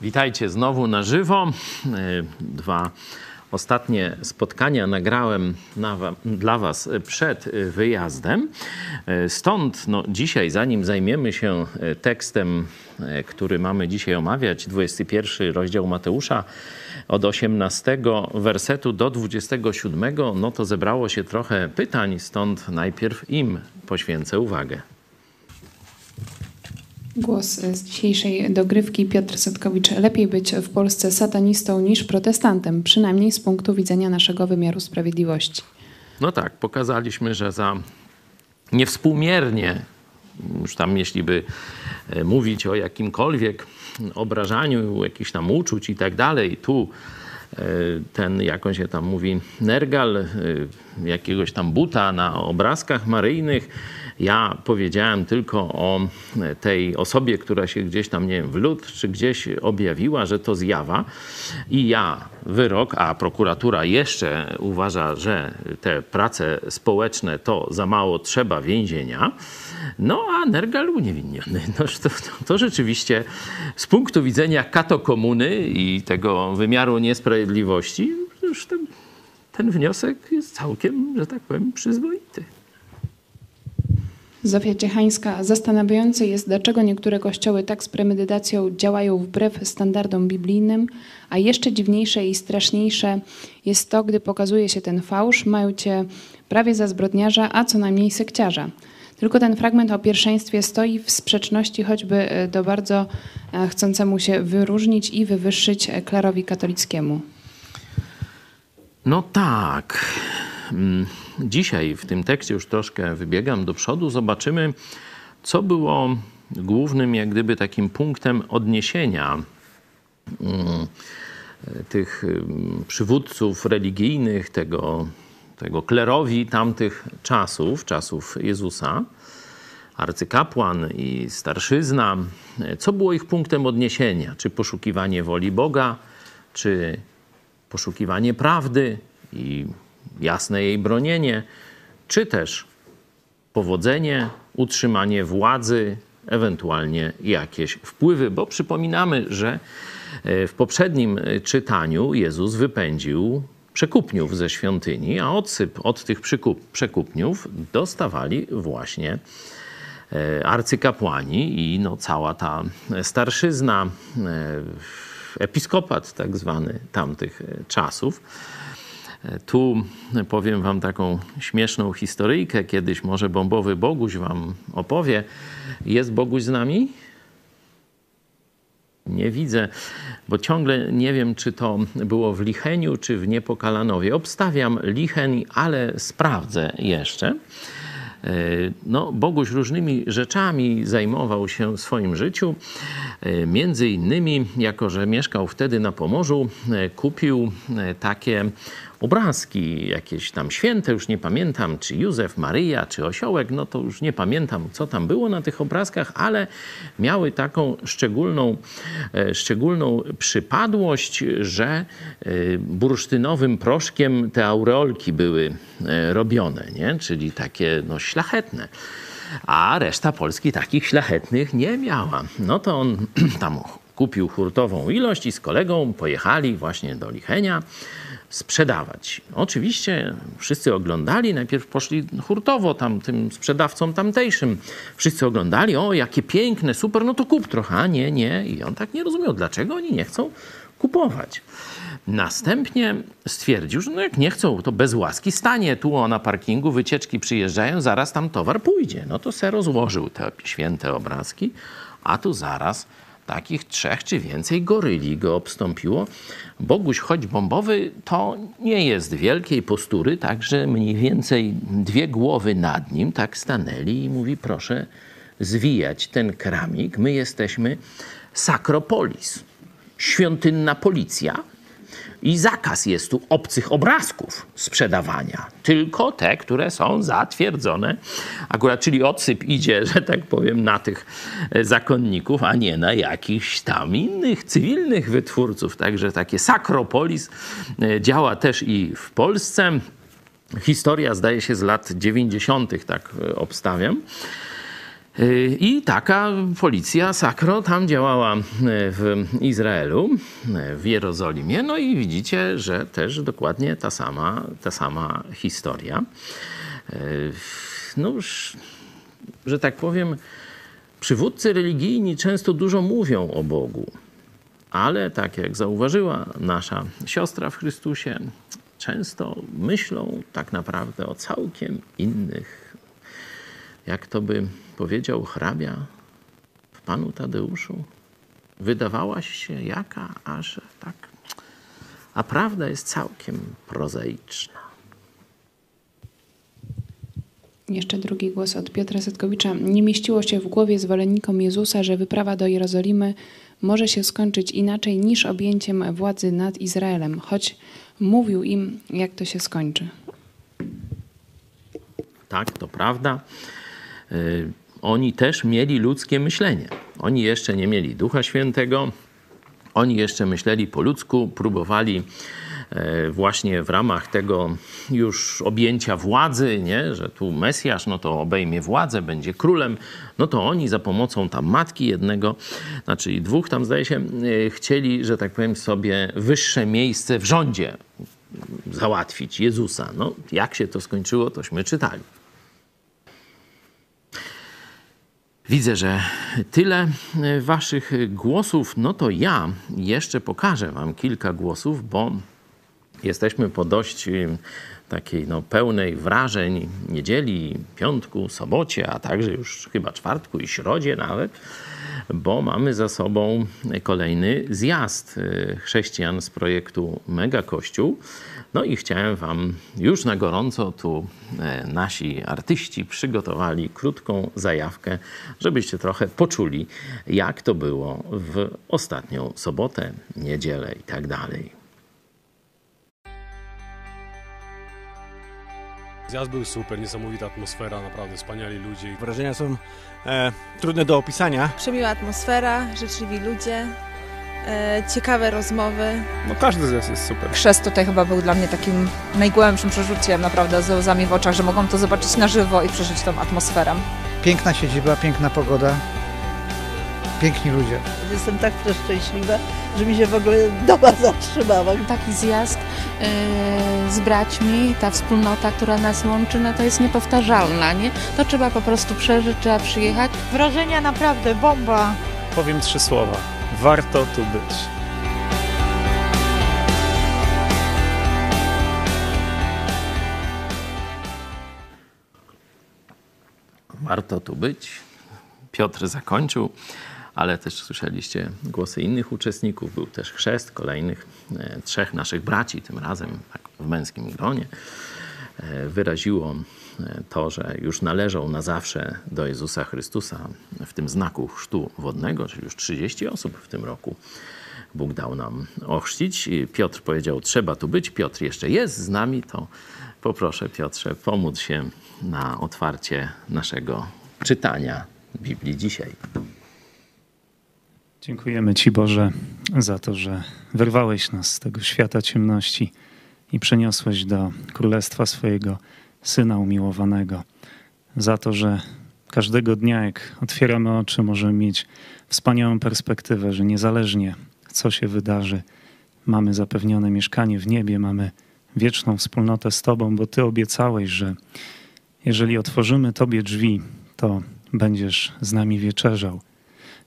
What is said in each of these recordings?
Witajcie znowu na żywo. E, dwa ostatnie spotkania nagrałem na, dla Was przed wyjazdem. E, stąd no, dzisiaj, zanim zajmiemy się e, tekstem, który mamy dzisiaj omawiać, 21 rozdział Mateusza, od 18 wersetu do 27, no to zebrało się trochę pytań, stąd najpierw im poświęcę uwagę. Głos z dzisiejszej dogrywki Piotr Setkowicz. Lepiej być w Polsce satanistą niż protestantem, przynajmniej z punktu widzenia naszego wymiaru sprawiedliwości. No tak, pokazaliśmy, że za niewspółmiernie, już tam jeśli by e, mówić o jakimkolwiek obrażaniu jakichś tam uczuć i tak dalej, tu e, ten, jak on się tam mówi, nergal, e, jakiegoś tam buta na obrazkach maryjnych, ja powiedziałem tylko o tej osobie, która się gdzieś tam, nie wiem, w lód czy gdzieś objawiła, że to zjawa. I ja wyrok, a prokuratura jeszcze uważa, że te prace społeczne to za mało trzeba więzienia. No a Nergal uniewinniony. No, to, to rzeczywiście z punktu widzenia katokomuny i tego wymiaru niesprawiedliwości, już ten, ten wniosek jest całkiem, że tak powiem, przyzwoity. Zofia Ciechańska. Zastanawiające jest, dlaczego niektóre kościoły tak z premedytacją działają wbrew standardom biblijnym, a jeszcze dziwniejsze i straszniejsze jest to, gdy pokazuje się ten fałsz, mają cię prawie za zbrodniarza, a co najmniej sekciarza. Tylko ten fragment o pierwszeństwie stoi w sprzeczności choćby e, do bardzo e, chcącemu się wyróżnić i wywyższyć e, klarowi katolickiemu. No tak. Dzisiaj w tym tekście już troszkę wybiegam do przodu, zobaczymy, co było głównym, jak gdyby takim punktem odniesienia mm, tych mm, przywódców religijnych, tego, tego klerowi tamtych czasów, czasów Jezusa, arcykapłan i starszyzna. Co było ich punktem odniesienia? Czy poszukiwanie woli Boga, czy poszukiwanie prawdy i jasne jej bronienie, czy też powodzenie, utrzymanie władzy, ewentualnie jakieś wpływy, bo przypominamy, że e, w poprzednim czytaniu Jezus wypędził przekupniów ze świątyni, a odsyp od tych przekupniów dostawali właśnie e, arcykapłani i no, cała ta starszyzna, e, episkopat tak zwany tamtych czasów. Tu powiem wam taką śmieszną historyjkę. Kiedyś może bombowy Boguś wam opowie. Jest Boguś z nami? Nie widzę, bo ciągle nie wiem, czy to było w Licheniu, czy w Niepokalanowie. Obstawiam Licheń, ale sprawdzę jeszcze. E, no, Boguś różnymi rzeczami zajmował się w swoim życiu. E, między innymi, jako że mieszkał wtedy na Pomorzu, e, kupił takie obrazki jakieś tam święte, już nie pamiętam, czy Józef, Maryja, czy Osiołek, no to już nie pamiętam, co tam było na tych obrazkach, ale miały taką szczególną, e, szczególną przypadłość, że e, bursztynowym proszkiem te aureolki były e, robione, nie? czyli takie no, szlachetne a reszta Polski takich szlachetnych nie miała. No to on tam kupił hurtową ilość i z kolegą pojechali właśnie do Lichenia sprzedawać. Oczywiście wszyscy oglądali, najpierw poszli hurtowo tam tym sprzedawcom tamtejszym. Wszyscy oglądali, o jakie piękne, super, no to kup trochę. A nie, nie. I on tak nie rozumiał, dlaczego oni nie chcą kupować. Następnie stwierdził, że no jak nie chcą, to bez łaski stanie tu na parkingu, wycieczki przyjeżdżają, zaraz tam towar pójdzie. No to se rozłożył te święte obrazki, a tu zaraz takich trzech czy więcej goryli go obstąpiło. Boguś, choć bombowy, to nie jest wielkiej postury, także mniej więcej dwie głowy nad nim tak stanęli i mówi, proszę zwijać ten keramik, my jesteśmy Sakropolis, świątynna policja, i zakaz jest tu obcych obrazków sprzedawania, tylko te, które są zatwierdzone. Akurat, czyli odsyp idzie, że tak powiem, na tych e, zakonników, a nie na jakichś tam innych cywilnych wytwórców. Także takie sakropolis e, działa też i w Polsce. Historia zdaje się z lat 90., tak e, obstawiam. Y, I taka policja sakro tam działała y, w Izraelu, y, w Jerozolimie. No i widzicie, że też dokładnie ta sama, ta sama historia. No już, że tak powiem, przywódcy religijni często dużo mówią o Bogu, ale tak jak zauważyła nasza siostra w Chrystusie, często myślą tak naprawdę o całkiem innych, jak to by powiedział hrabia w panu Tadeuszu. Wydawałaś się jaka, a że tak. A prawda jest całkiem prozaiczna. Jeszcze drugi głos od Piotra Setkowicza. Nie mieściło się w głowie zwolennikom Jezusa, że wyprawa do Jerozolimy może się skończyć inaczej niż objęciem władzy nad Izraelem, choć mówił im, jak to się skończy. Tak, to prawda. Oni też mieli ludzkie myślenie. Oni jeszcze nie mieli Ducha Świętego, oni jeszcze myśleli po ludzku, próbowali e, właśnie w ramach tego już objęcia władzy, nie? że tu Mesjasz no to obejmie władzę, będzie królem, no to oni za pomocą tam matki jednego, znaczy dwóch tam zdaje się, e, chcieli, że tak powiem sobie, wyższe miejsce w rządzie załatwić Jezusa. No jak się to skończyło, tośmy czytali. Widzę, że tyle e, waszych głosów. No to ja jeszcze pokażę wam kilka głosów, bo jesteśmy po dość e, takiej no, pełnej wrażeń niedzieli, piątku, sobocie, a także już chyba czwartku i środzie nawet, bo mamy za sobą kolejny zjazd e, chrześcijan z projektu Mega Kościół. No i chciałem Wam już na gorąco tu e, nasi artyści przygotowali krótką zajawkę, żebyście trochę poczuli, jak to było w ostatnią sobotę, niedzielę i tak dalej. Zjazd był super, niesamowita atmosfera, naprawdę wspaniali ludzie. Wrażenia są e, trudne do opisania. Przemiła atmosfera, życzliwi ludzie, ciekawe rozmowy. No każdy zjazd jest super. Chrzest tutaj chyba był dla mnie takim najgłębszym przeżyciem, naprawdę ze łzami w oczach, że mogłam to zobaczyć na żywo i przeżyć tą atmosferę. Piękna siedziba, piękna pogoda, piękni ludzie. Jestem tak przeszczęśliwa, że mi się w ogóle doba zatrzymała. Taki zjazd yy, z braćmi, ta wspólnota, która nas łączy, no to jest niepowtarzalna, nie? To trzeba po prostu przeżyć, trzeba przyjechać. Wrażenia naprawdę bomba. Powiem trzy słowa. Warto tu być. Warto tu być. Piotr zakończył, ale też słyszeliście głosy innych uczestników. Był też chrzest kolejnych e, trzech naszych braci, tym razem tak w męskim gronie. E, wyraziło to, że już należą na zawsze do Jezusa Chrystusa w tym znaku chrztu wodnego, czyli już 30 osób w tym roku Bóg dał nam ochrzcić. Piotr powiedział, trzeba tu być. Piotr jeszcze jest z nami, to poproszę Piotrze, pomóc się na otwarcie naszego czytania Biblii dzisiaj. Dziękujemy Ci, Boże, za to, że wyrwałeś nas z tego świata ciemności i przeniosłeś do królestwa swojego Syna umiłowanego. Za to, że każdego dnia, jak otwieramy oczy, możemy mieć wspaniałą perspektywę, że niezależnie co się wydarzy, mamy zapewnione mieszkanie w niebie, mamy wieczną wspólnotę z Tobą, bo Ty obiecałeś, że jeżeli otworzymy Tobie drzwi, to będziesz z nami wieczerzał.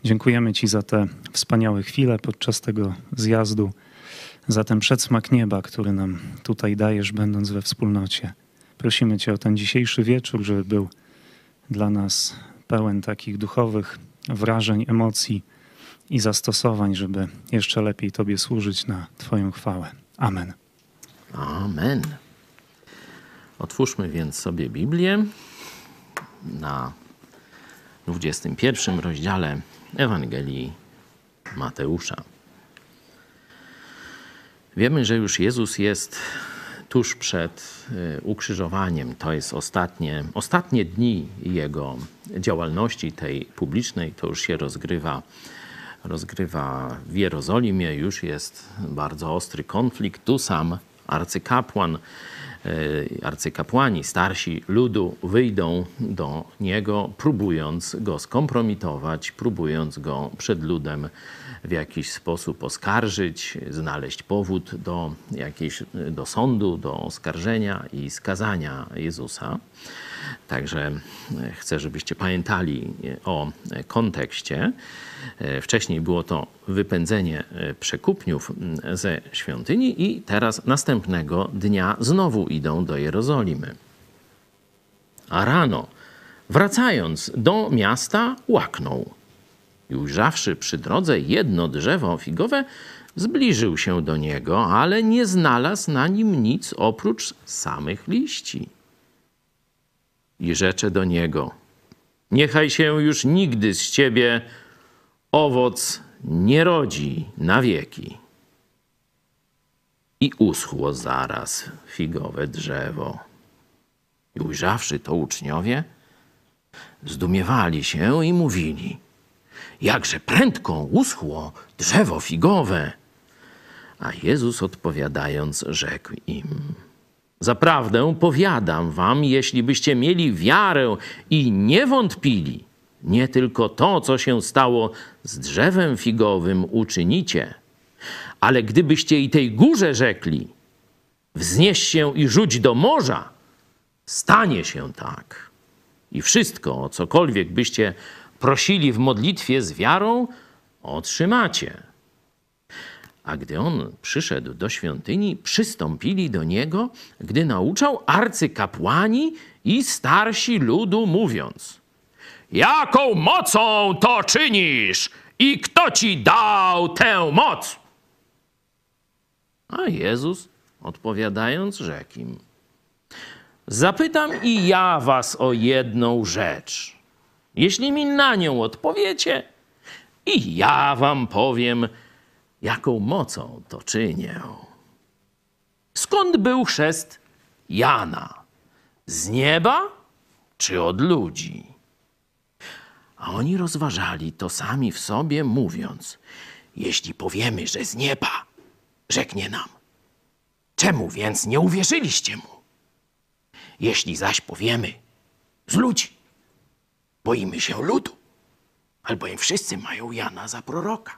Dziękujemy Ci za te wspaniałe chwile podczas tego zjazdu, za ten przedsmak nieba, który nam tutaj dajesz, będąc we wspólnocie. Prosimy Cię o ten dzisiejszy wieczór, żeby był dla nas pełen takich duchowych wrażeń, emocji i zastosowań, żeby jeszcze lepiej Tobie służyć na Twoją chwałę. Amen. Amen. Otwórzmy więc sobie Biblię na 21 rozdziale Ewangelii Mateusza. Wiemy, że już Jezus jest tuż przed y, ukrzyżowaniem. To jest ostatnie, ostatnie dni Jego działalności tej publicznej. To już się rozgrywa, rozgrywa w Jerozolimie. Już jest bardzo ostry konflikt. Tu sam arcykapłan e, arcykapłani, starsi ludu wyjdą do niego, próbując go skompromitować, próbując go przed ludem w jakiś sposób oskarżyć, znaleźć powód do, jakiejś, do sądu, do oskarżenia i skazania Jezusa. Także e, chcę, żebyście pamiętali o kontekście. E, Wcześniej było to wypędzenie e, przekupniów ze świątyni, i teraz następnego dnia znowu idą do Jerozolimy. A rano, wracając do miasta, łaknął. I ujrzawszy przy drodze jedno drzewo figowe, zbliżył się do niego, ale nie znalazł na nim nic oprócz samych liści. I rzecze do niego: Niechaj się już nigdy z ciebie owoc nie rodzi na wieki. I uschło zaraz figowe drzewo. I ujrzawszy to uczniowie, zdumiewali się i mówili: Jakże prędko uschło drzewo figowe. A Jezus odpowiadając, rzekł im: Zaprawdę powiadam wam, jeśli byście mieli wiarę i nie wątpili, nie tylko to, co się stało z drzewem figowym, uczynicie, ale gdybyście i tej górze rzekli, wznieś się i rzuć do morza, stanie się tak. I wszystko, cokolwiek byście prosili w modlitwie z wiarą, otrzymacie. A gdy on przyszedł do świątyni, przystąpili do niego, gdy nauczał arcykapłani i starsi ludu, mówiąc: Jaką mocą to czynisz i kto ci dał tę moc? A Jezus odpowiadając, rzekł im: Zapytam i ja was o jedną rzecz. Jeśli mi na nią odpowiecie, i ja wam powiem, jaką mocą to czynię. Skąd był chrzest Jana? Z nieba czy od ludzi? A oni rozważali to sami w sobie, mówiąc: Jeśli powiemy, że z nieba, rzeknie nam, czemu więc nie uwierzyliście mu? Jeśli zaś powiemy z ludzi, boimy się ludu, albowiem wszyscy mają Jana za proroka.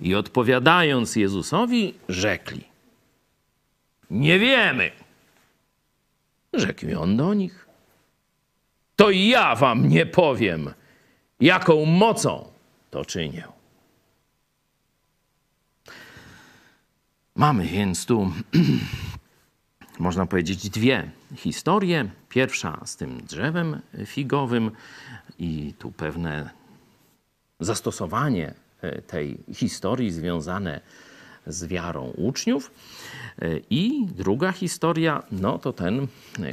I odpowiadając Jezusowi, rzekli: Nie wiemy. Rzekł on do nich: To ja wam nie powiem, jaką mocą to czynię. Mamy więc tu, można powiedzieć, dwie historie. Pierwsza z tym drzewem figowym i tu pewne zastosowanie e, tej historii związane z wiarą uczniów. E, I druga historia, no to ten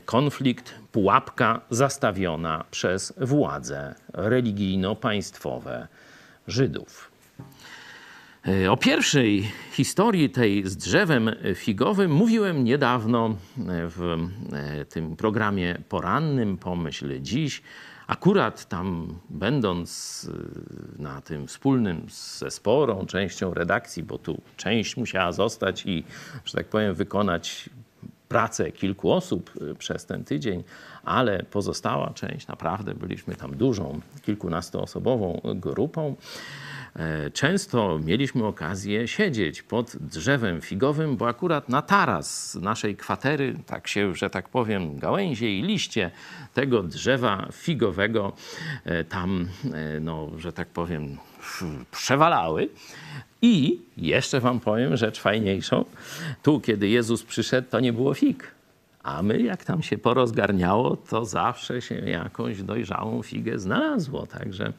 konflikt, pułapka zastawiona przez władze religijno-państwowe Żydów. E, O pierwszej historii tej z drzewem figowym mówiłem niedawno w e, tym programie porannym Pomyśl Dziś. Akurat tam, będąc e, na tym wspólnym ze sporą częścią redakcji, bo tu część musiała zostać i, że tak powiem, wykonać pracę kilku osób przez ten tydzień, ale pozostała część, naprawdę byliśmy tam dużą, kilkunastoosobową grupą. E, Często mieliśmy okazję siedzieć pod drzewem figowym, bo akurat na taras naszej kwatery, tak się, że tak powiem, gałęzie i liście tego drzewa figowego e, tam, e, no, że tak powiem, przewalały. I jeszcze wam powiem rzecz fajniejszą. Tu, kiedy Jezus przyszedł, to nie było fig. A my, jak tam się porozgarniało, to zawsze się jakąś dojrzałą figę znalazło. Także,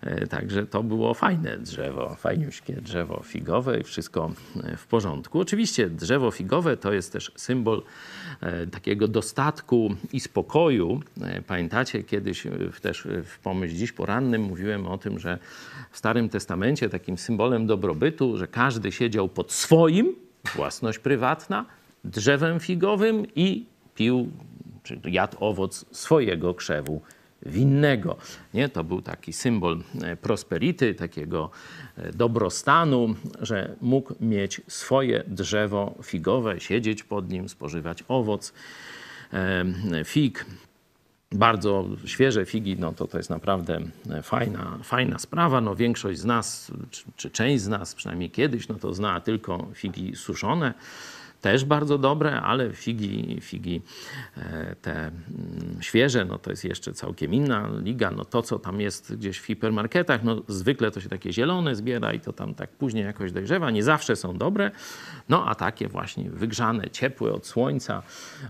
e, także to było fajne drzewo, fajniuśkie drzewo figowe i wszystko e, w porządku. Oczywiście drzewo figowe to jest też symbol e, takiego dostatku i spokoju. Pamiętacie, kiedyś też w pomyśl dziś porannym mówiłem o tym, że w Starym Testamencie takim symbolem dobrobytu, że każdy siedział pod swoim, własność prywatna, drzewem figowym i pił, czy jadł owoc swojego krzewu winnego. Nie? To był taki symbol e, prosperity, takiego e, dobrostanu, że mógł mieć swoje drzewo figowe, siedzieć pod nim, spożywać owoc e, fig. Bardzo świeże figi, no to to jest naprawdę fajna, fajna sprawa. No większość z nas, czy, czy część z nas przynajmniej kiedyś, no to zna tylko figi suszone też bardzo dobre, ale figi, figi e, te mm, świeże, no to jest jeszcze całkiem inna liga. No to, co tam jest gdzieś w hipermarketach, no zwykle to się takie zielone zbiera i to tam tak później jakoś dojrzewa. Nie zawsze są dobre, no a takie właśnie wygrzane, ciepłe od słońca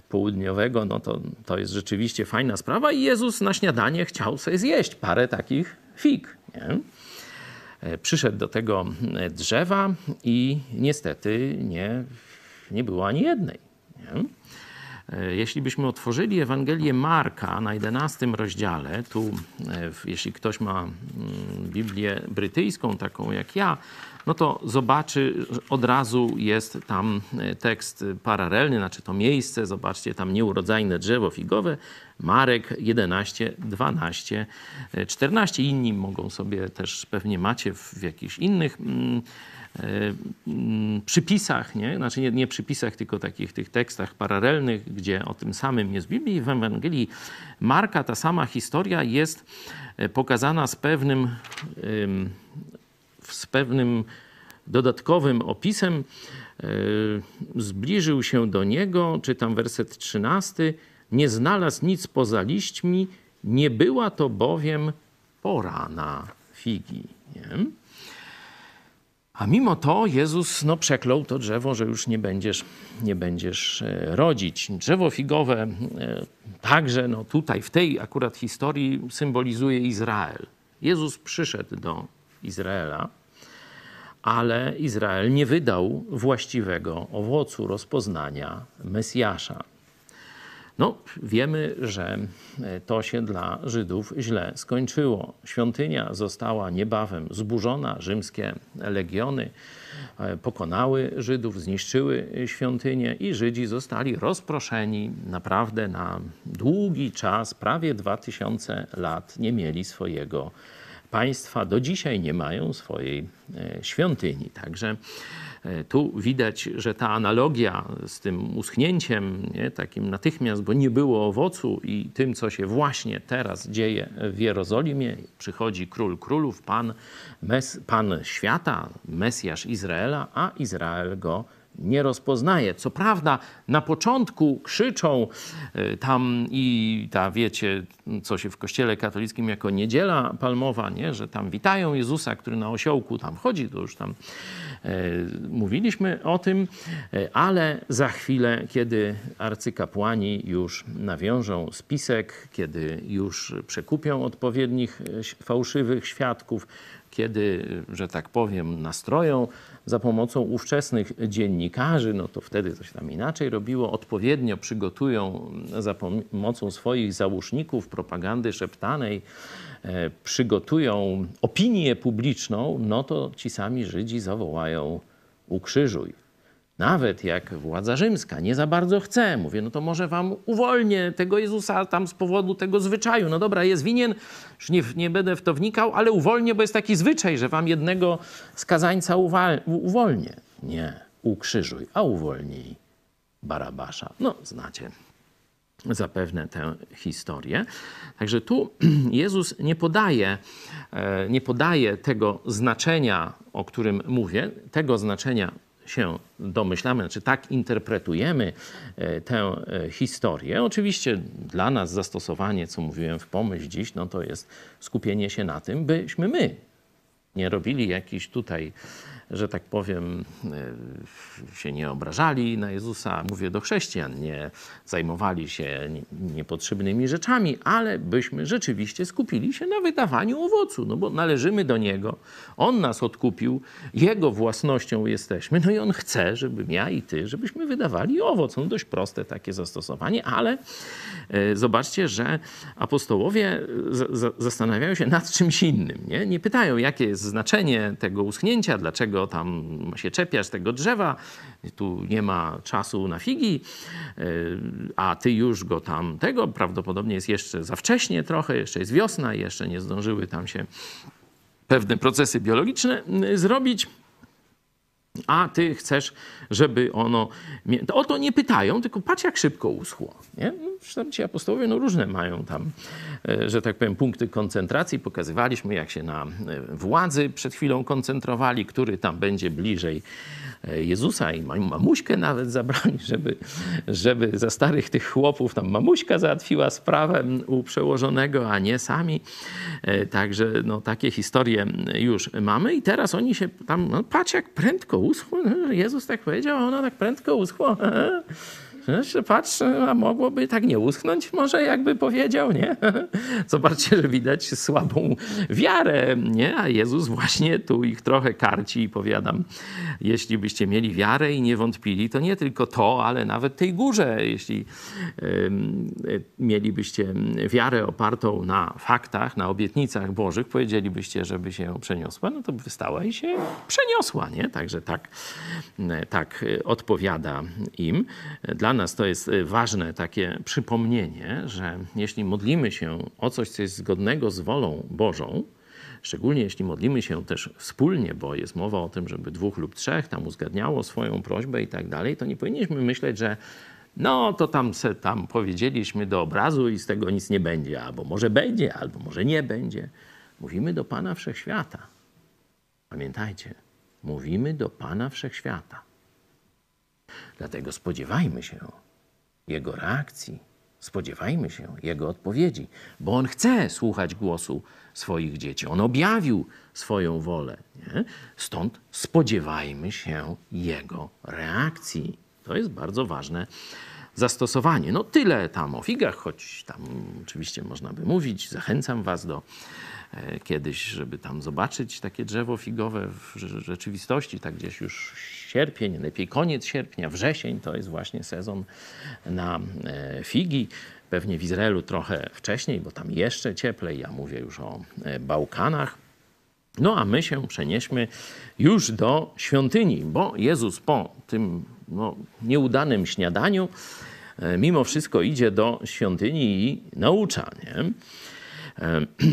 południowego, no to, to jest rzeczywiście fajna sprawa i Jezus na śniadanie chciał sobie zjeść parę takich fig, nie? E, przyszedł do tego drzewa i niestety nie nie było ani jednej. Nie? E, jeśli byśmy otworzyli Ewangelię Marka na 11 rozdziale, tu e, jeśli ktoś ma mm, Biblię brytyjską, taką jak ja, no to zobaczy, od razu jest tam e, tekst paralelny, znaczy to miejsce, zobaczcie, tam nieurodzajne drzewo figowe, Marek 11, 12, 14. Inni mogą sobie też, pewnie macie w, w jakichś innych mm, E, mm, przypisach, nie? znaczy nie, nie przypisach, tylko takich tych tekstach paralelnych, gdzie o tym samym jest w Biblii. W Ewangelii Marka ta sama historia jest e, pokazana z pewnym, z pewnym dodatkowym opisem. E, zbliżył się do niego, czytam werset 13, nie znalazł nic poza liśćmi, nie była to bowiem pora na figi. Nie? A mimo to Jezus no, przeklął to drzewo, że już nie będziesz, nie będziesz e, rodzić. Drzewo figowe e, także no, tutaj w tej akurat historii symbolizuje Izrael. Jezus przyszedł do Izraela, ale Izrael nie wydał właściwego owocu rozpoznania Mesjasza. No, wiemy, że e, to się dla Żydów źle skończyło. Świątynia została niebawem zburzona, rzymskie legiony e, pokonały Żydów, zniszczyły świątynię i Żydzi zostali rozproszeni naprawdę na długi czas, prawie 2000 lat nie mieli swojego państwa. Do dzisiaj nie mają swojej e, świątyni. Także E, tu widać, że ta analogia z tym uschnięciem, nie, takim natychmiast, bo nie było owocu i tym, co się właśnie teraz dzieje w Jerozolimie, przychodzi król królów, pan, mes, pan świata, Mesjasz Izraela, a Izrael go nie rozpoznaje. Co prawda, na początku krzyczą e, tam i ta, wiecie, co się w kościele katolickim jako niedziela palmowa, nie? że tam witają Jezusa, który na osiołku tam chodzi, to już tam e, mówiliśmy o tym, e, ale za chwilę, kiedy arcykapłani już nawiążą spisek, kiedy już przekupią odpowiednich fałszywych świadków, kiedy, że tak powiem, nastroją za pomocą ówczesnych dziennikarzy, no to wtedy się tam inaczej robiło, odpowiednio przygotują za pomocą swoich załóżników propagandy szeptanej, e, przygotują opinię publiczną, no to ci sami Żydzi zawołają ukrzyżuj. Nawet jak władza rzymska nie za bardzo chce, mówię, no to może wam uwolnię tego Jezusa tam z powodu tego zwyczaju. No dobra, jest winien, już nie, nie będę w to wnikał, ale uwolnię, bo jest taki zwyczaj, że wam jednego skazańca uwolnię. Nie, ukrzyżuj, a uwolnij Barabasza. No, znacie zapewne tę historię. Także tu Jezus nie podaje, e, nie podaje tego znaczenia, o którym mówię, tego znaczenia się domyślamy, znaczy tak interpretujemy e, tę e, historię. Oczywiście dla nas zastosowanie, co mówiłem w pomyśl dziś, no to jest skupienie się na tym, byśmy my nie robili jakichś tutaj że tak powiem, e, się nie obrażali na Jezusa, mówię do chrześcijan, nie zajmowali się niepotrzebnymi rzeczami, ale byśmy rzeczywiście skupili się na wydawaniu owocu, no bo należymy do Niego, On nas odkupił, Jego własnością jesteśmy, no i On chce, żebym ja i Ty, żebyśmy wydawali owoc. No dość proste takie zastosowanie, ale e, zobaczcie, że apostołowie zastanawiają się nad czymś innym. Nie, nie pytają, jakie jest znaczenie tego uschnięcia, dlaczego czego tam się czepiasz tego drzewa, tu nie ma czasu na figi, e, a ty już go tam tego, prawdopodobnie jest jeszcze za wcześnie trochę, jeszcze jest wiosna, jeszcze nie zdążyły tam się pewne procesy biologiczne zrobić a ty chcesz, żeby ono... O to nie pytają, tylko patrz jak szybko uschło. Nie? No, ci apostołowie no, różne mają tam, e, że tak powiem, punkty koncentracji. Pokazywaliśmy, jak się na e, władzy przed chwilą koncentrowali, który tam będzie bliżej e, Jezusa i mamuśkę nawet zabrali, żeby, żeby za starych tych chłopów tam mamuśka załatwiła sprawę u przełożonego, a nie sami. Także no, takie historie już mamy i teraz oni się tam, no, patrz jak prędko uschło. Jezus tak powiedział, ona tak prędko uschło. Jeszcze patrz, a mogłoby tak nie uschnąć, może jakby powiedział, nie? Zobaczcie, że widać słabą wiarę, nie? A Jezus właśnie tu ich trochę karci i powiadam, jeśli byście mieli wiarę i nie wątpili, to nie tylko to, ale nawet tej górze, jeśli mielibyście wiarę opartą na faktach, na obietnicach Bożych, powiedzielibyście, żeby się przeniosła, no to by wystała i się przeniosła, nie? Także tak, tak odpowiada im. Dla nas to jest y, ważne takie przypomnienie, że jeśli modlimy się o coś, co jest zgodnego z wolą Bożą, szczególnie jeśli modlimy się też wspólnie, bo jest mowa o tym, żeby dwóch lub trzech tam uzgadniało swoją prośbę i tak dalej, to nie powinniśmy myśleć, że no to tam se tam powiedzieliśmy do obrazu i z tego nic nie będzie, albo może będzie, albo może nie będzie. Mówimy do Pana Wszechświata. Pamiętajcie, mówimy do Pana Wszechświata. Dlatego spodziewajmy się Jego reakcji, spodziewajmy się Jego odpowiedzi, bo On chce słuchać głosu swoich dzieci. On objawił swoją wolę. Nie? Stąd spodziewajmy się Jego reakcji. To jest bardzo ważne zastosowanie. No tyle tam o figach, choć tam oczywiście można by mówić. Zachęcam Was do e, kiedyś, żeby tam zobaczyć takie drzewo figowe w rzeczywistości, tak gdzieś już sierpień, lepiej koniec sierpnia, wrzesień to jest właśnie sezon na e, figi. Pewnie w Izraelu trochę wcześniej, bo tam jeszcze cieplej. Ja mówię już o e, Bałkanach. No a my się przenieśmy już do świątyni, bo Jezus po tym no, nieudanym śniadaniu e, mimo wszystko idzie do świątyni i naucza. Nie?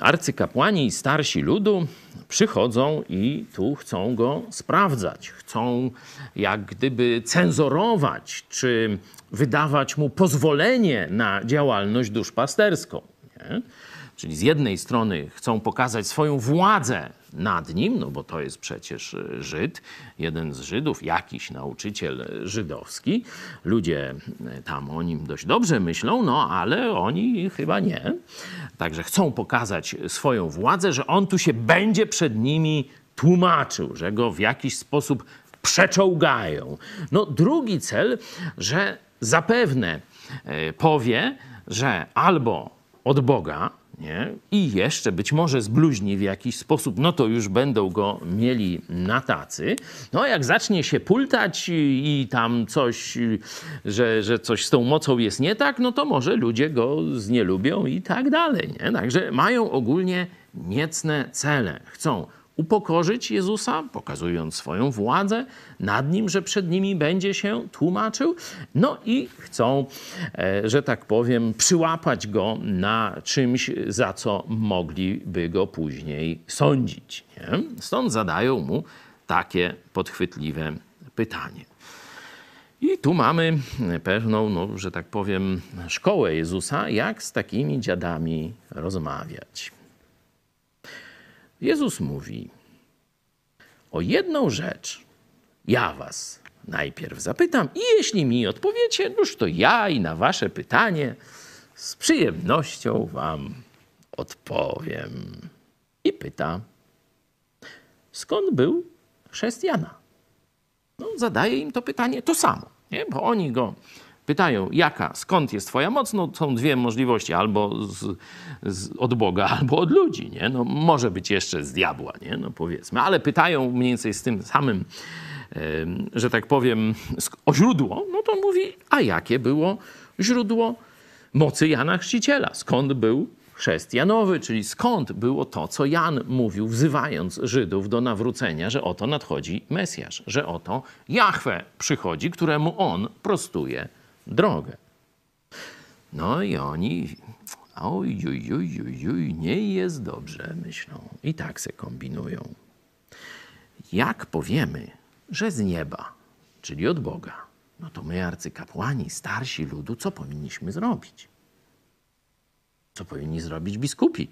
arcykapłani i starsi ludu przychodzą i tu chcą go sprawdzać. Chcą jak gdyby cenzorować, czy wydawać mu pozwolenie na działalność duszpasterską. Nie? Czyli z jednej strony chcą pokazać swoją władzę nad nim, no bo to jest przecież Żyd, jeden z Żydów, jakiś nauczyciel żydowski. Ludzie tam o nim dość dobrze myślą, no ale oni chyba nie. Także chcą pokazać swoją władzę, że on tu się będzie przed nimi tłumaczył, że go w jakiś sposób przeczołgają. No drugi cel, że zapewne e, powie, że albo od Boga, nie? i jeszcze być może zbluźni w jakiś sposób, no to już będą go mieli na tacy. No jak zacznie się pultać i tam coś, że, że coś z tą mocą jest nie tak, no to może ludzie go znielubią i tak dalej. Nie? Także mają ogólnie niecne cele. Chcą upokorzyć Jezusa, pokazując swoją władzę nad nim, że przed nimi będzie się tłumaczył. No i chcą, e, że tak powiem, przyłapać go na czymś, za co mogliby go później sądzić. Nie? Stąd zadają mu takie podchwytliwe pytanie. I tu mamy pewną, no, że tak powiem, szkołę Jezusa, jak z takimi dziadami rozmawiać. Jezus mówi: O jedną rzecz ja was najpierw zapytam, i jeśli mi odpowiecie, noż to ja i na wasze pytanie z przyjemnością wam odpowiem. I pyta: Skąd był chrzest Jana? No, zadaje im to pytanie to samo, nie? bo oni go pytają, jaka, skąd jest twoja moc, no są dwie możliwości, albo z, z, od Boga, albo od ludzi, nie? No może być jeszcze z diabła, nie? No powiedzmy, ale pytają mniej więcej z tym samym, że tak powiem, o źródło, no to mówi, a jakie było źródło mocy Jana Chrzciciela? Skąd był chrzest Janowy, czyli skąd było to, co Jan mówił, wzywając Żydów do nawrócenia, że oto nadchodzi Mesjasz, że oto Jahwe przychodzi, któremu on prostuje drogę. No i oni, oj, oj, oj, oj, oj, nie jest dobrze, myślą. I tak se kombinują. Jak powiemy, że z nieba, czyli od Boga, no to my, arcykapłani, starsi ludu, co powinniśmy zrobić? Co powinni zrobić biskupi,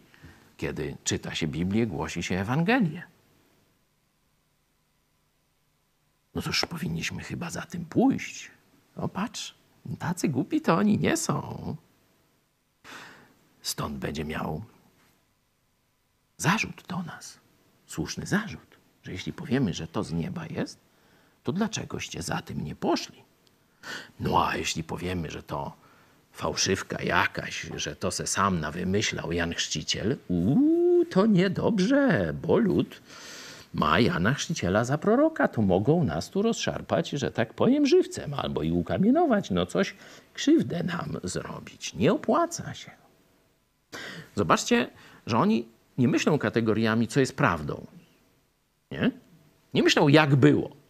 kiedy czyta się Biblię, głosi się Ewangelię? No to już powinniśmy chyba za tym pójść. O patrz, tacy głupi to oni nie są. Stąd będzie miał zarzut do nas, słuszny zarzut, że jeśli powiemy, że to z nieba jest, to dlaczegoście za tym nie poszli? No a jeśli powiemy, że to fałszywka jakaś, że to se sam nawymyślał Jan Chrzciciel, uuu, to niedobrze, bo lud ma Jana Chrzciciela za proroka, to mogą nas tu rozszarpać, że tak powiem, żywcem albo i ukamienować, no coś krzywdę nam zrobić. Nie opłaca się. Zobaczcie, że oni nie myślą kategoriami, co jest prawdą. Nie? Nie myślą, jak było.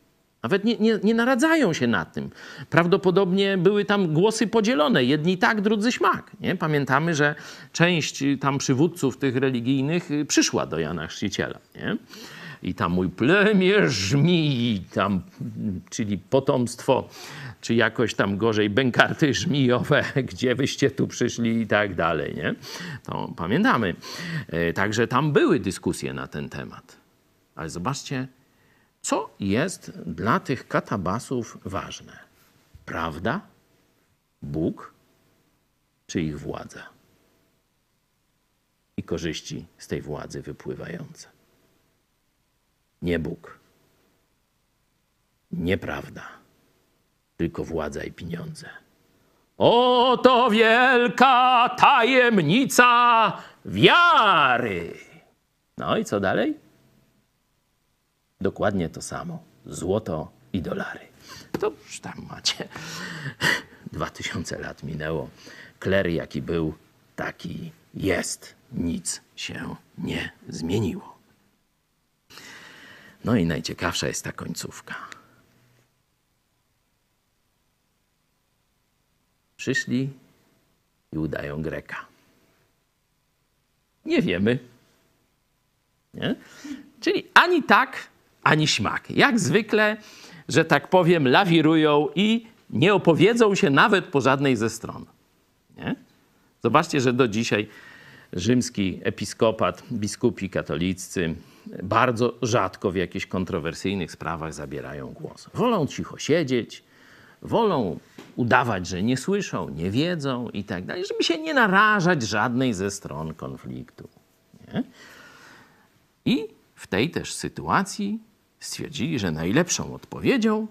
Nawet nie, nie, nie naradzają się nad tym. Prawdopodobnie były tam głosy podzielone. Jedni tak, drudzy śmak. Nie? Pamiętamy, że część tam przywódców tych religijnych y, przyszła do Jana Chrzciciela. Nie? I tam mój plemię żmii, tam, czyli potomstwo, czy jakoś tam gorzej bękarty żmijowe, gdzie wyście tu przyszli i tak dalej. Nie? To pamiętamy. E, Także tam były dyskusje na ten temat. Ale zobaczcie, co jest dla tych katabasów ważne? Prawda, Bóg czy ich władza? I korzyści z tej władzy wypływające. Nie Bóg, nieprawda, tylko władza i pieniądze. Oto wielka tajemnica wiary. No i co dalej? Dokładnie to samo. Złoto i dolary. To już tam macie. Dwa tysiące lat minęło. Kler jaki był, taki jest. Nic się nie zmieniło. No i najciekawsza jest ta końcówka. Przyszli i udają Greka. Nie wiemy. Nie? Czyli ani tak, ani śmak. Jak zwykle, że tak powiem, lawirują i nie opowiedzą się nawet po żadnej ze stron. Nie? Zobaczcie, że do dzisiaj rzymski episkopat, biskupi katoliccy bardzo rzadko w jakichś kontrowersyjnych sprawach zabierają głos. Wolą cicho siedzieć, wolą udawać, że nie słyszą, nie wiedzą i tak dalej, żeby się nie narażać żadnej ze stron konfliktu. Nie? I w tej też sytuacji stwierdzili, że najlepszą odpowiedzią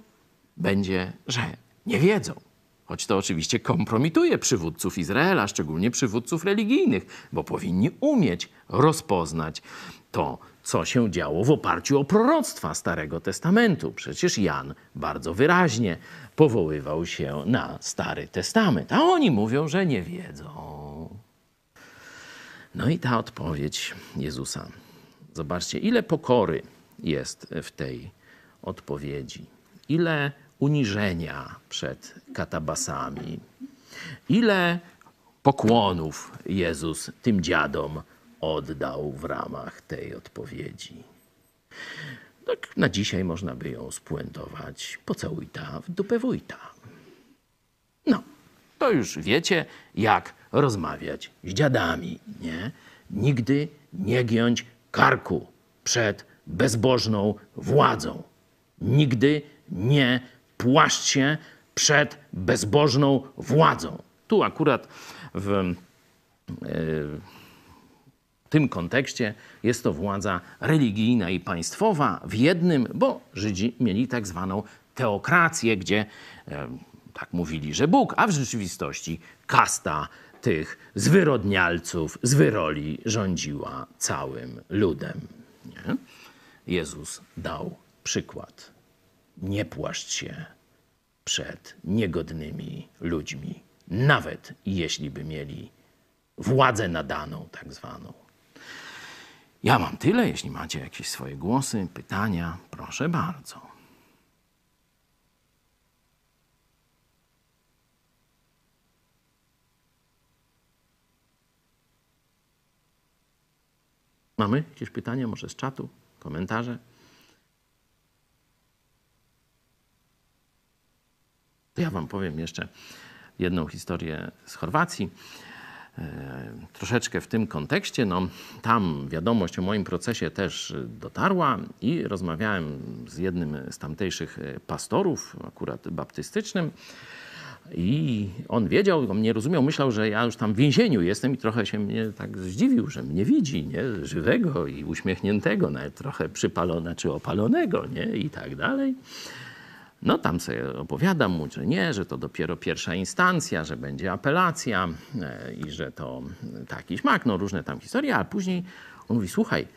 będzie, że nie wiedzą. Choć to oczywiście kompromituje przywódców Izraela, szczególnie przywódców religijnych, bo powinni umieć rozpoznać to, co się działo w oparciu o proroctwa Starego Testamentu. Przecież Jan bardzo wyraźnie powoływał się na Stary Testament, a oni mówią, że nie wiedzą. No i ta odpowiedź Jezusa. Zobaczcie, ile pokory jest w tej odpowiedzi. Ile uniżenia przed katabasami. Ile pokłonów Jezus tym dziadom oddał w ramach tej odpowiedzi. Tak na dzisiaj można by ją spuentować. Pocałuj ta w dupę wójta. No, to już wiecie, jak rozmawiać z dziadami, nie? Nigdy nie giąć karku przed bezbożną władzą. Nigdy nie płaszcz się przed bezbożną władzą. Tu akurat w, w tym kontekście jest to władza religijna i państwowa w jednym, bo Żydzi mieli tak zwaną teokrację, gdzie e, tak mówili, że Bóg, a w rzeczywistości kasta tych zwyrodnialców z wyroli rządziła całym ludem. Nie? Jezus dał przykład. Nie płaszcz się przed niegodnymi ludźmi, nawet jeśli by mieli władzę nadaną, tak zwaną. Ja mam tyle. Jeśli macie jakieś swoje głosy, pytania, proszę bardzo. Mamy jakieś pytania, może z czatu, komentarze? To ja Wam powiem jeszcze jedną historię z Chorwacji. E, troszeczkę w tym kontekście, no, tam wiadomość o moim procesie też dotarła i rozmawiałem z jednym z tamtejszych pastorów, akurat baptystycznym. I on wiedział, on nie rozumiał, myślał, że ja już tam w więzieniu jestem i trochę się mnie tak zdziwił, że mnie widzi, nie? żywego i uśmiechniętego, nawet trochę przypalone czy opalonego nie? i tak dalej. No tam sobie opowiadam mu, że nie, że to dopiero pierwsza instancja, że będzie apelacja e, i że to taki śmak, no różne tam historie, a później on mówi, słuchaj,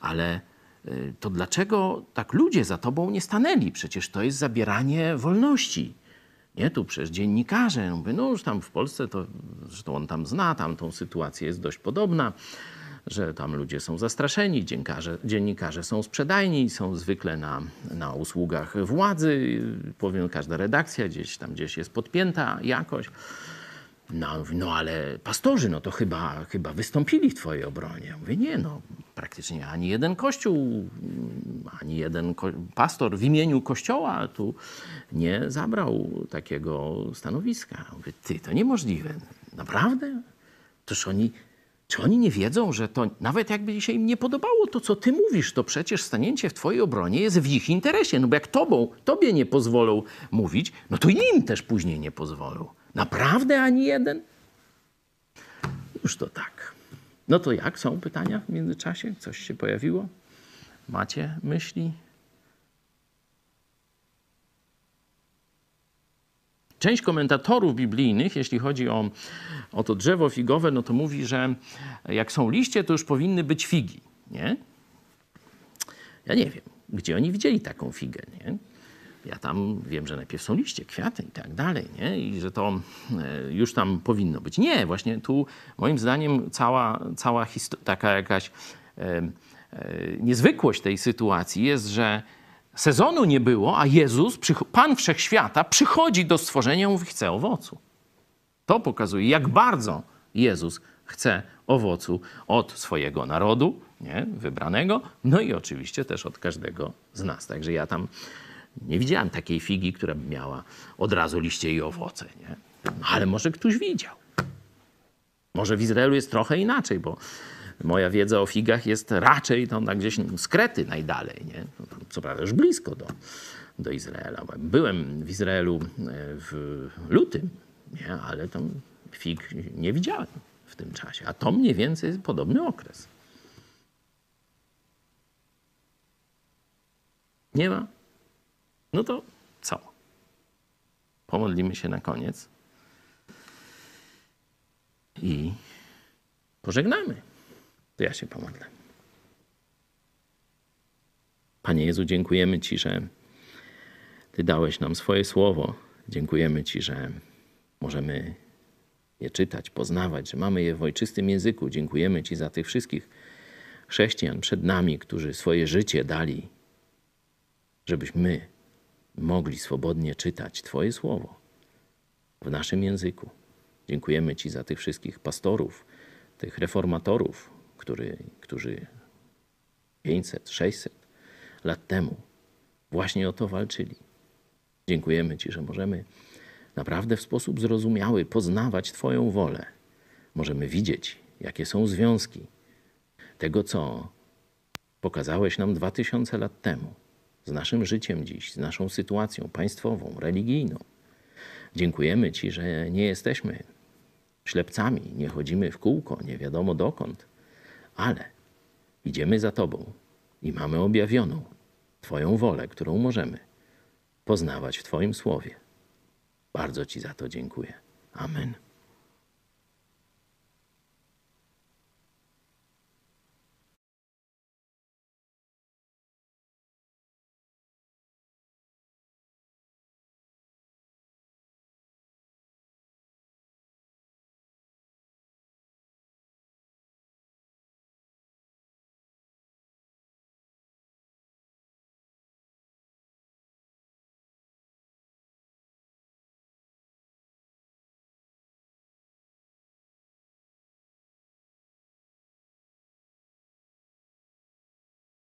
ale e, to dlaczego tak ludzie za tobą nie stanęli? Przecież to jest zabieranie wolności. Nie, tu przez dziennikarze. Mówię, no już tam w Polsce, to zresztą on tam zna, tam tą sytuację jest dość podobna, że tam ludzie są zastraszeni, dziennikarze, dziennikarze są sprzedajni, są zwykle na, na usługach władzy. Powiem, każda redakcja gdzieś tam gdzieś jest podpięta jakoś. No, no ale pastorzy, no to chyba, chyba wystąpili w twojej obronie. Mówię, nie, no praktycznie ani jeden kościół, ani jeden pastor w imieniu kościoła tu nie zabrał takiego stanowiska. Mówię, ty, to niemożliwe. Naprawdę? Toż oni, czy oni nie wiedzą, że to nawet jakby się im nie podobało to, co ty mówisz, to przecież stanięcie w twojej obronie jest w ich interesie. No bo jak tobą, tobie nie pozwolą mówić, no to im też później nie pozwolą. Naprawdę ani jeden? Już to tak. No to jak? Są pytania w międzyczasie? Coś się pojawiło? Macie myśli? Część komentatorów biblijnych, jeśli chodzi o, o to drzewo figowe, no to mówi, że jak są liście, to już powinny być figi. Nie? Ja nie wiem, gdzie oni widzieli taką figę. Nie? Ja tam wiem, że najpierw są liście, kwiaty i tak dalej, nie? I że to e, już tam powinno być. Nie, właśnie tu moim zdaniem cała, cała taka jakaś e, e, niezwykłość tej sytuacji jest, że sezonu nie było, a Jezus, Pan Wszechświata, przychodzi do stworzenia i mówi, chce owocu. To pokazuje, jak bardzo Jezus chce owocu od swojego narodu, nie? wybranego, no i oczywiście też od każdego z nas. Także ja tam nie widziałem takiej figi, która by miała od razu liście i owoce. Nie? Ale może ktoś widział. Może w Izraelu jest trochę inaczej, bo moja wiedza o figach jest raczej tam gdzieś z Krety najdalej. Nie? No, co prawda już blisko do, do Izraela. Byłem w Izraelu e, w lutym, nie? ale tam fig nie widziałem w tym czasie. A to mniej więcej jest podobny okres. Nie ma? No to co? Pomodlimy się na koniec i pożegnamy. To ja się pomodlę. Panie Jezu, dziękujemy Ci, że Ty dałeś nam swoje słowo. Dziękujemy Ci, że możemy je czytać, poznawać, że mamy je w ojczystym języku. Dziękujemy Ci za tych wszystkich chrześcijan przed nami, którzy swoje życie dali, żebyśmy mogli swobodnie czytać Twoje słowo w naszym języku. Dziękujemy Ci za tych wszystkich pastorów, tych reformatorów, który, którzy 500, 600 lat temu właśnie o to walczyli. Dziękujemy Ci, że możemy naprawdę w sposób zrozumiały poznawać Twoją wolę. Możemy widzieć, jakie są związki tego, co pokazałeś nam 2000 lat temu z naszym życiem dziś, z naszą sytuacją państwową, religijną. Dziękujemy Ci, że nie jesteśmy ślepcami, nie chodzimy w kółko, nie wiadomo dokąd, ale idziemy za Tobą i mamy objawioną Twoją wolę, którą możemy poznawać w Twoim słowie. Bardzo Ci za to dziękuję. Amen.